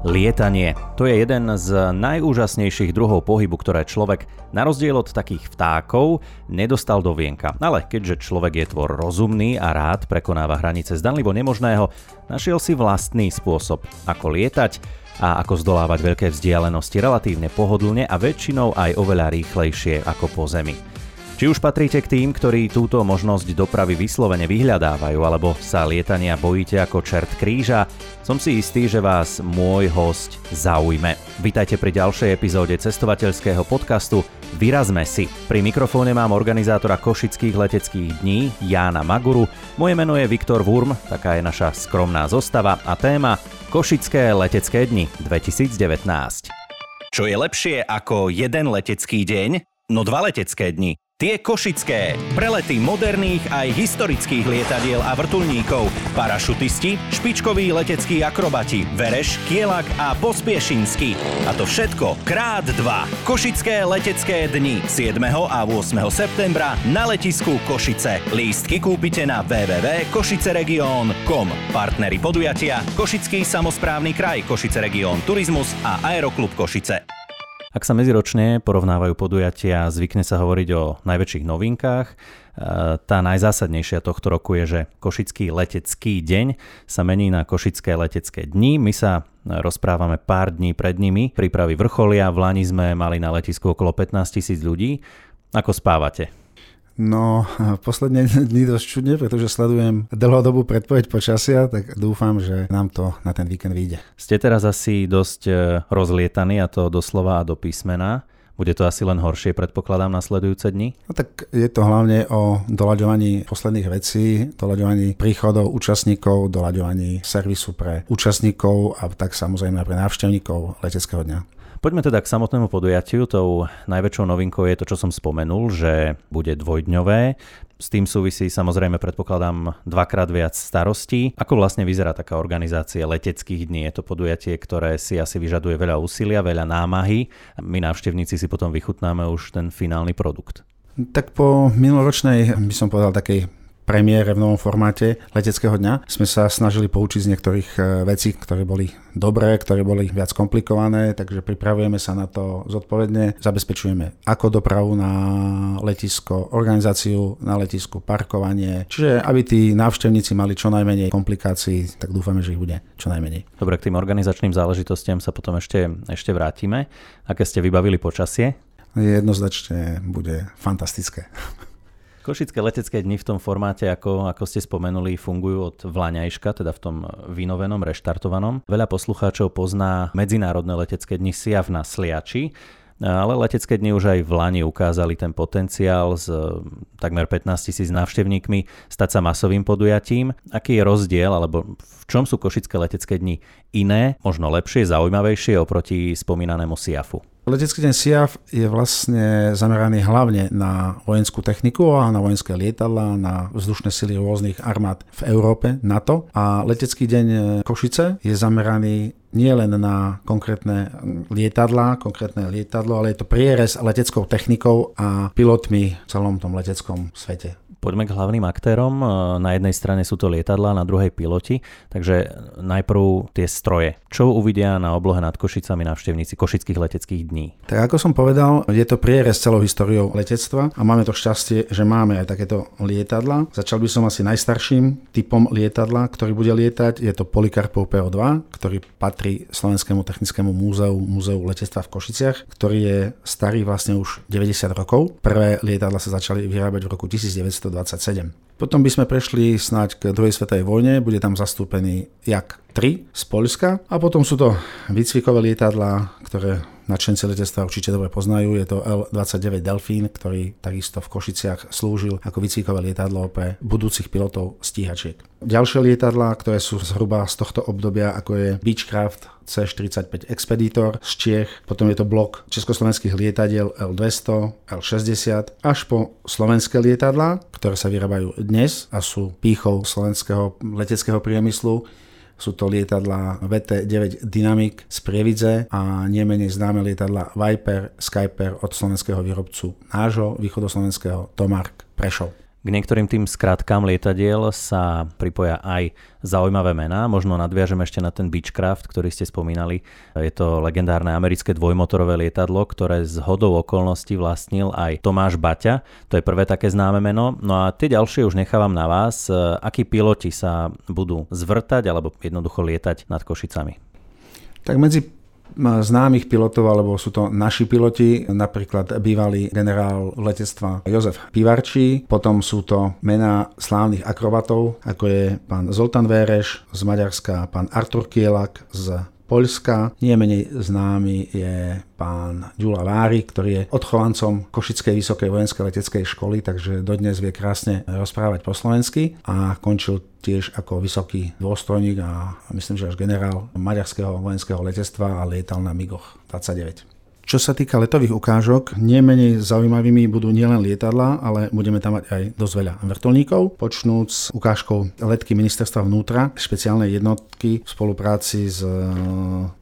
Lietanie. To je jeden z najúžasnejších druhov pohybu, ktoré človek, na rozdiel od takých vtákov, nedostal do vienka. Ale keďže človek je tvor rozumný a rád prekonáva hranice zdanlivo nemožného, našiel si vlastný spôsob, ako lietať a ako zdolávať veľké vzdialenosti relatívne pohodlne a väčšinou aj oveľa rýchlejšie ako po zemi. Či už patríte k tým, ktorí túto možnosť dopravy vyslovene vyhľadávajú, alebo sa lietania bojíte ako čert kríža, som si istý, že vás môj host zaujme. Vítajte pri ďalšej epizóde cestovateľského podcastu Vyrazme si. Pri mikrofóne mám organizátora Košických leteckých dní Jána Maguru. Moje meno je Viktor Wurm, taká je naša skromná zostava a téma Košické letecké dni 2019. Čo je lepšie ako jeden letecký deň? No dva letecké dni. Tie košické. Prelety moderných aj historických lietadiel a vrtulníkov. Parašutisti, špičkoví leteckí akrobati, Vereš, Kielak a Pospiešinský. A to všetko krát dva. Košické letecké dni 7. a 8. septembra na letisku Košice. Lístky kúpite na www.košiceregion.com. Partnery podujatia Košický samozprávny kraj, Košice Region Turizmus a Aeroklub Košice. Ak sa medziročne porovnávajú podujatia, zvykne sa hovoriť o najväčších novinkách. E, tá najzásadnejšia tohto roku je, že Košický letecký deň sa mení na Košické letecké dni. My sa rozprávame pár dní pred nimi. Prípravy vrcholia, v Lani sme mali na letisku okolo 15 tisíc ľudí. Ako spávate? No, posledné dni dosť čudne, pretože sledujem dlhodobú predpoveď počasia, tak dúfam, že nám to na ten víkend vyjde. Ste teraz asi dosť e, rozlietaní a to doslova a do písmena. Bude to asi len horšie, predpokladám, nasledujúce dni? No tak je to hlavne o doľaďovaní posledných vecí, doľaďovaní príchodov účastníkov, doľaďovaní servisu pre účastníkov a tak samozrejme pre návštevníkov leteckého dňa. Poďme teda k samotnému podujatiu. Tou najväčšou novinkou je to, čo som spomenul, že bude dvojdňové. S tým súvisí samozrejme, predpokladám, dvakrát viac starostí. Ako vlastne vyzerá taká organizácia leteckých dní? Je to podujatie, ktoré si asi vyžaduje veľa úsilia, veľa námahy. My návštevníci si potom vychutnáme už ten finálny produkt. Tak po minuloročnej, by som povedal, takej premiére v novom formáte leteckého dňa sme sa snažili poučiť z niektorých e, vecí, ktoré boli dobré, ktoré boli viac komplikované, takže pripravujeme sa na to zodpovedne, zabezpečujeme ako dopravu na letisko, organizáciu na letisku, parkovanie, čiže aby tí návštevníci mali čo najmenej komplikácií, tak dúfame, že ich bude čo najmenej. Dobre, k tým organizačným záležitostiam sa potom ešte, ešte vrátime. Aké ste vybavili počasie? Jednoznačne bude fantastické. Košické letecké dni v tom formáte, ako, ako ste spomenuli, fungujú od Vlaňajška, teda v tom vynovenom, reštartovanom. Veľa poslucháčov pozná medzinárodné letecké dni Siav na Sliači, ale letecké dni už aj v Lani ukázali ten potenciál s takmer 15 tisíc návštevníkmi stať sa masovým podujatím. Aký je rozdiel, alebo v čom sú košické letecké dni iné, možno lepšie, zaujímavejšie oproti spomínanému SIAFu? Letecký deň SIAF je vlastne zameraný hlavne na vojenskú techniku a na vojenské lietadla, na vzdušné sily rôznych armád v Európe, NATO. A letecký deň Košice je zameraný nie len na konkrétne lietadla, konkrétne lietadlo, ale je to prierez leteckou technikou a pilotmi v celom tom leteckom svete. Poďme k hlavným aktérom. E, na jednej strane sú to lietadla, na druhej piloti. Takže najprv tie stroje. Čo uvidia na oblohe nad Košicami návštevníci košických leteckých dní? Tak ako som povedal, je to prierez celou históriou letectva a máme to šťastie, že máme aj takéto lietadla. Začal by som asi najstarším typom lietadla, ktorý bude lietať. Je to Polikarpov PO2, ktorý patrí Slovenskému technickému múzeu, múzeu letectva v Košiciach, ktorý je starý vlastne už 90 rokov. Prvé lietadla sa začali vyrábať v roku 1900 1927. Potom by sme prešli snáď k druhej svetovej vojne, bude tam zastúpený jak 3 z Polska a potom sú to výcvikové lietadlá, ktoré nadšenci letectva určite dobre poznajú. Je to L-29 Delfín, ktorý takisto v Košiciach slúžil ako výcvikové lietadlo pre budúcich pilotov stíhačiek. Ďalšie lietadlá, ktoré sú zhruba z tohto obdobia, ako je Beechcraft C-45 Expeditor z Čiech, potom je to blok československých lietadiel L-200, L-60, až po slovenské lietadlá, ktoré sa vyrábajú dnes a sú pýchou slovenského leteckého priemyslu sú to lietadla VT-9 Dynamic z Prievidze a nie menej známe lietadla Viper, Skyper od slovenského výrobcu nášho východoslovenského Tomark Prešov. K niektorým tým skratkám lietadiel sa pripoja aj zaujímavé mená. Možno nadviažem ešte na ten Beechcraft, ktorý ste spomínali. Je to legendárne americké dvojmotorové lietadlo, ktoré z hodou okolností vlastnil aj Tomáš Baťa. To je prvé také známe meno. No a tie ďalšie už nechávam na vás. Akí piloti sa budú zvrtať alebo jednoducho lietať nad Košicami? Tak medzi známych pilotov, alebo sú to naši piloti, napríklad bývalý generál letectva Jozef Pivarčí, potom sú to mená slávnych akrobatov, ako je pán Zoltán Véreš z Maďarska, pán Artur Kielak z Poľska. Nie menej známy je pán Ďula Vári, ktorý je odchovancom Košickej vysokej vojenskej leteckej školy, takže dodnes vie krásne rozprávať po slovensky a končil tiež ako vysoký dôstojník a myslím, že až generál maďarského vojenského letectva a lietal na MIGoch 29. Čo sa týka letových ukážok, nemenej zaujímavými budú nielen lietadla, ale budeme tam mať aj dosť veľa vrtulníkov, počnúc s ukážkou letky ministerstva vnútra, špeciálnej jednotky v spolupráci s e,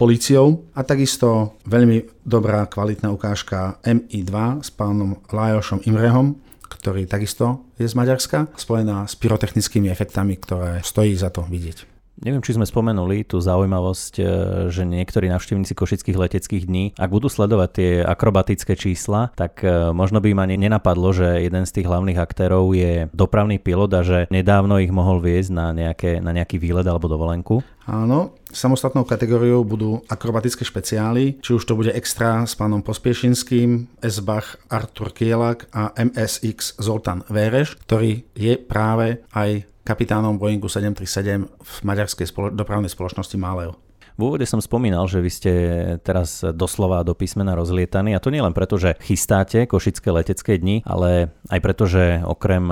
políciou a takisto veľmi dobrá kvalitná ukážka MI2 s pánom Lajošom Imrehom, ktorý takisto je z Maďarska, spojená s pyrotechnickými efektami, ktoré stojí za to vidieť. Neviem, či sme spomenuli tú zaujímavosť, e, že niektorí navštevníci košických leteckých dní, ak budú sledovať tie akrobatické čísla, tak e, možno by ma nenapadlo, že jeden z tých hlavných aktérov je dopravný pilot a že nedávno ich mohol viesť na, nejaké, na nejaký výlet alebo dovolenku. Áno, samostatnou kategóriou budú akrobatické špeciály, či už to bude extra s pánom Pospiešinským, S-Bach Artur Kielak a MSX Zoltán Véreš, ktorý je práve aj kapitánom Boeingu 737 v maďarskej spolo- dopravnej spoločnosti Maleo. V úvode som spomínal, že vy ste teraz doslova do písmena rozlietaní a to nie len preto, že chystáte košické letecké dni, ale aj preto, že okrem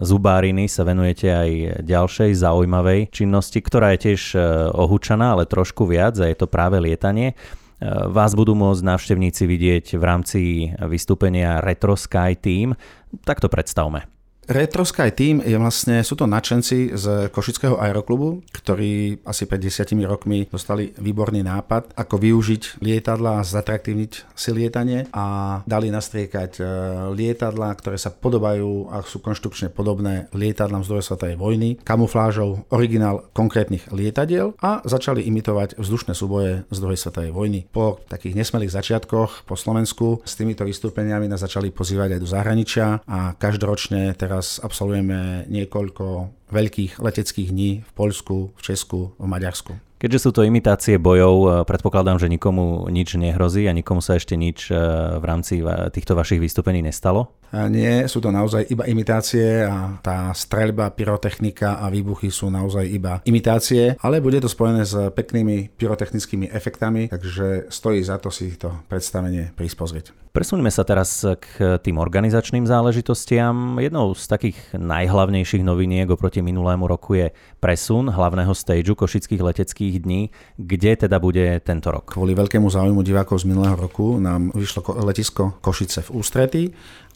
zubáriny sa venujete aj ďalšej zaujímavej činnosti, ktorá je tiež e, ohúčaná, ale trošku viac a je to práve lietanie. E, vás budú môcť návštevníci vidieť v rámci vystúpenia Retro Sky Team. Tak to predstavme. Retro Sky Team je vlastne, sú to nadšenci z Košického aeroklubu, ktorí asi pred desiatimi rokmi dostali výborný nápad, ako využiť lietadla a zatraktívniť si lietanie a dali nastriekať e, lietadla, ktoré sa podobajú a sú konštrukčne podobné lietadlám z druhej svetovej vojny, kamuflážou originál konkrétnych lietadiel a začali imitovať vzdušné súboje z druhej svetovej vojny. Po takých nesmelých začiatkoch po Slovensku s týmito vystúpeniami nás začali pozývať aj do zahraničia a každoročne teraz teraz absolvujeme niekoľko veľkých leteckých dní v Poľsku, v Česku, v Maďarsku. Keďže sú to imitácie bojov, e, predpokladám, že nikomu nič nehrozí a nikomu sa ešte nič e, v rámci týchto vašich vystúpení nestalo? Nie, sú to naozaj iba imitácie a tá streľba, pyrotechnika a výbuchy sú naozaj iba imitácie, ale bude to spojené s peknými pyrotechnickými efektami, takže stojí za to si to predstavenie prispozrieť. Presuňme sa teraz k tým organizačným záležitostiam. Jednou z takých najhlavnejších noviniek oproti minulému roku je presun hlavného stageu košických leteckých dní. Kde teda bude tento rok? Kvôli veľkému záujmu divákov z minulého roku nám vyšlo letisko Košice v ústrety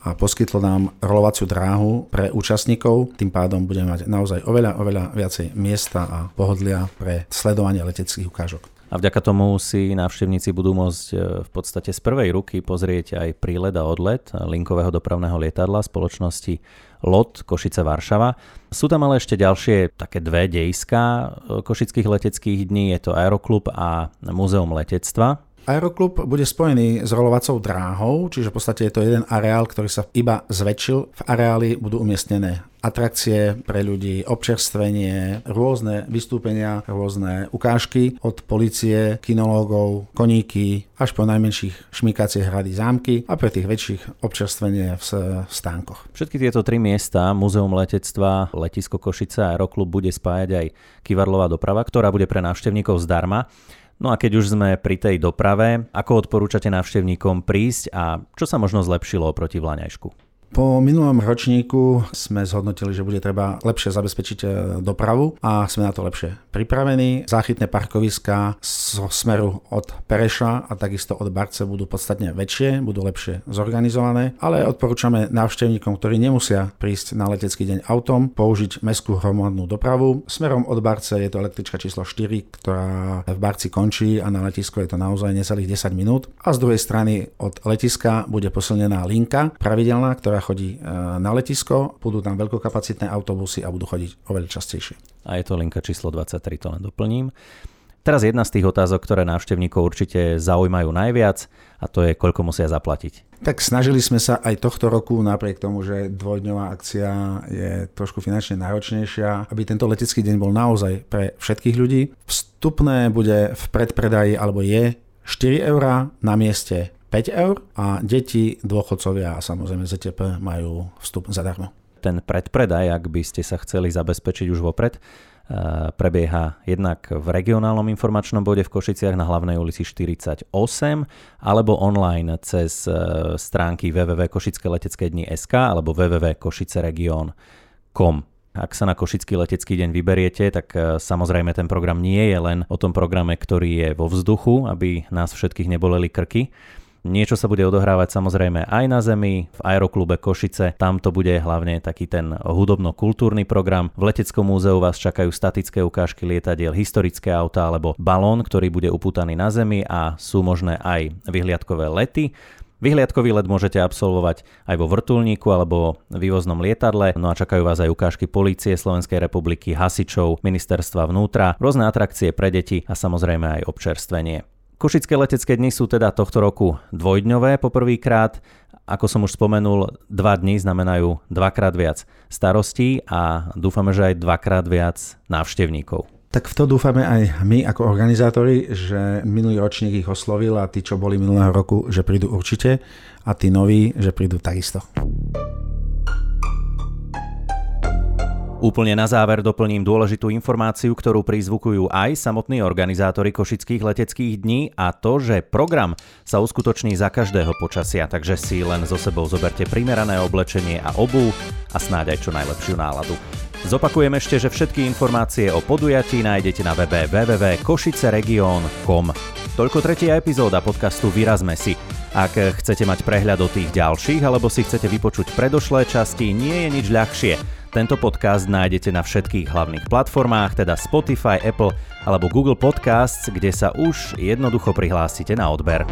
a poskytlo nám rolovaciu dráhu pre účastníkov. Tým pádom budeme mať naozaj oveľa, oveľa viacej miesta a pohodlia pre sledovanie leteckých ukážok. A vďaka tomu si návštevníci budú môcť e, v podstate z prvej ruky pozrieť aj prílet a odlet linkového dopravného lietadla spoločnosti LOT Košice Varšava. Sú tam ale ešte ďalšie také dve dejská e, košických leteckých dní, je to Aeroklub a Múzeum letectva. Aeroklub bude spojený s rolovacou dráhou, čiže v podstate je to jeden areál, ktorý sa iba zväčšil. V areáli budú umiestnené atrakcie pre ľudí, občerstvenie, rôzne vystúpenia, rôzne ukážky od policie, kinológov, koníky, až po najmenších šmíkacie hrady zámky a pre tých väčších občerstvenie v stánkoch. Všetky tieto tri miesta, Múzeum letectva, Letisko Košice a Aeroklub bude spájať aj kivadlová doprava, ktorá bude pre návštevníkov zdarma. No a keď už sme pri tej doprave, ako odporúčate návštevníkom prísť a čo sa možno zlepšilo oproti Vlaňajšku? Po minulom ročníku sme zhodnotili, že bude treba lepšie zabezpečiť e, dopravu a sme na to lepšie pripravení. Záchytné parkoviska zo smeru od Pereša a takisto od Barce budú podstatne väčšie, budú lepšie zorganizované, ale odporúčame návštevníkom, ktorí nemusia prísť na letecký deň autom, použiť mestskú hromadnú dopravu. Smerom od Barce je to električka číslo 4, ktorá v Barci končí a na letisku je to naozaj necelých 10 minút. A z druhej strany od letiska bude posilnená linka pravidelná, ktorá ktorá chodí e, na letisko, budú tam veľkokapacitné autobusy a budú chodiť oveľa častejšie. A je to linka číslo 23, to len doplním. Teraz jedna z tých otázok, ktoré návštevníkov určite zaujímajú najviac a to je, koľko musia zaplatiť. Tak snažili sme sa aj tohto roku, napriek tomu, že dvojdňová akcia je trošku finančne náročnejšia, aby tento letecký deň bol naozaj pre všetkých ľudí. Vstupné bude v predpredaji alebo je 4 eurá na mieste 5 eur a deti, dôchodcovia a samozrejme ZTP majú vstup zadarmo. Ten predpredaj, ak by ste sa chceli zabezpečiť už vopred, Eh, prebieha jednak v regionálnom informačnom bode v Košiciach na hlavnej ulici 48 alebo online cez eh, stránky www.košickeletecké.sk alebo www.košiceregion.com. Ak sa na Košický letecký deň vyberiete, tak eh, samozrejme ten program nie je len o tom programe, ktorý je vo vzduchu, aby nás všetkých neboleli krky, Niečo sa bude odohrávať samozrejme aj na Zemi, v Aeroklube Košice, tam to bude hlavne taký ten hudobno-kultúrny program. V Leteckom múzeu vás čakajú statické ukážky lietadiel, historické auta alebo balón, ktorý bude upútaný na Zemi a sú možné aj vyhliadkové lety. Vyhliadkový let môžete absolvovať aj vo vrtulníku alebo vývoznom lietadle, no a čakajú vás aj ukážky polície Slovenskej republiky, hasičov, ministerstva vnútra, rôzne atrakcie pre deti a samozrejme aj občerstvenie. Košické letecké dni sú teda tohto roku dvojdňové poprvýkrát. Ako som už spomenul, dva dni znamenajú dvakrát viac starostí a dúfame, že aj dvakrát viac návštevníkov. Tak v to dúfame aj my ako organizátori, že minulý ročník ich oslovil a tí, čo boli minulého roku, že prídu určite a tí noví, že prídu takisto. Úplne na záver doplním dôležitú informáciu, ktorú prizvukujú aj samotní organizátori košických leteckých dní a to, že program sa uskutoční za každého počasia, takže si len so sebou zoberte primerané oblečenie a obu a snáď aj čo najlepšiu náladu. Zopakujem ešte, že všetky informácie o podujatí nájdete na webe www.košiceregion.com. Toľko tretia epizóda podcastu Vyrazme si. Ak chcete mať prehľad o tých ďalších alebo si chcete vypočuť predošlé časti, nie je nič ľahšie. Tento podcast nájdete na všetkých hlavných platformách, teda Spotify, Apple alebo Google Podcasts, kde sa už jednoducho prihlásite na odber.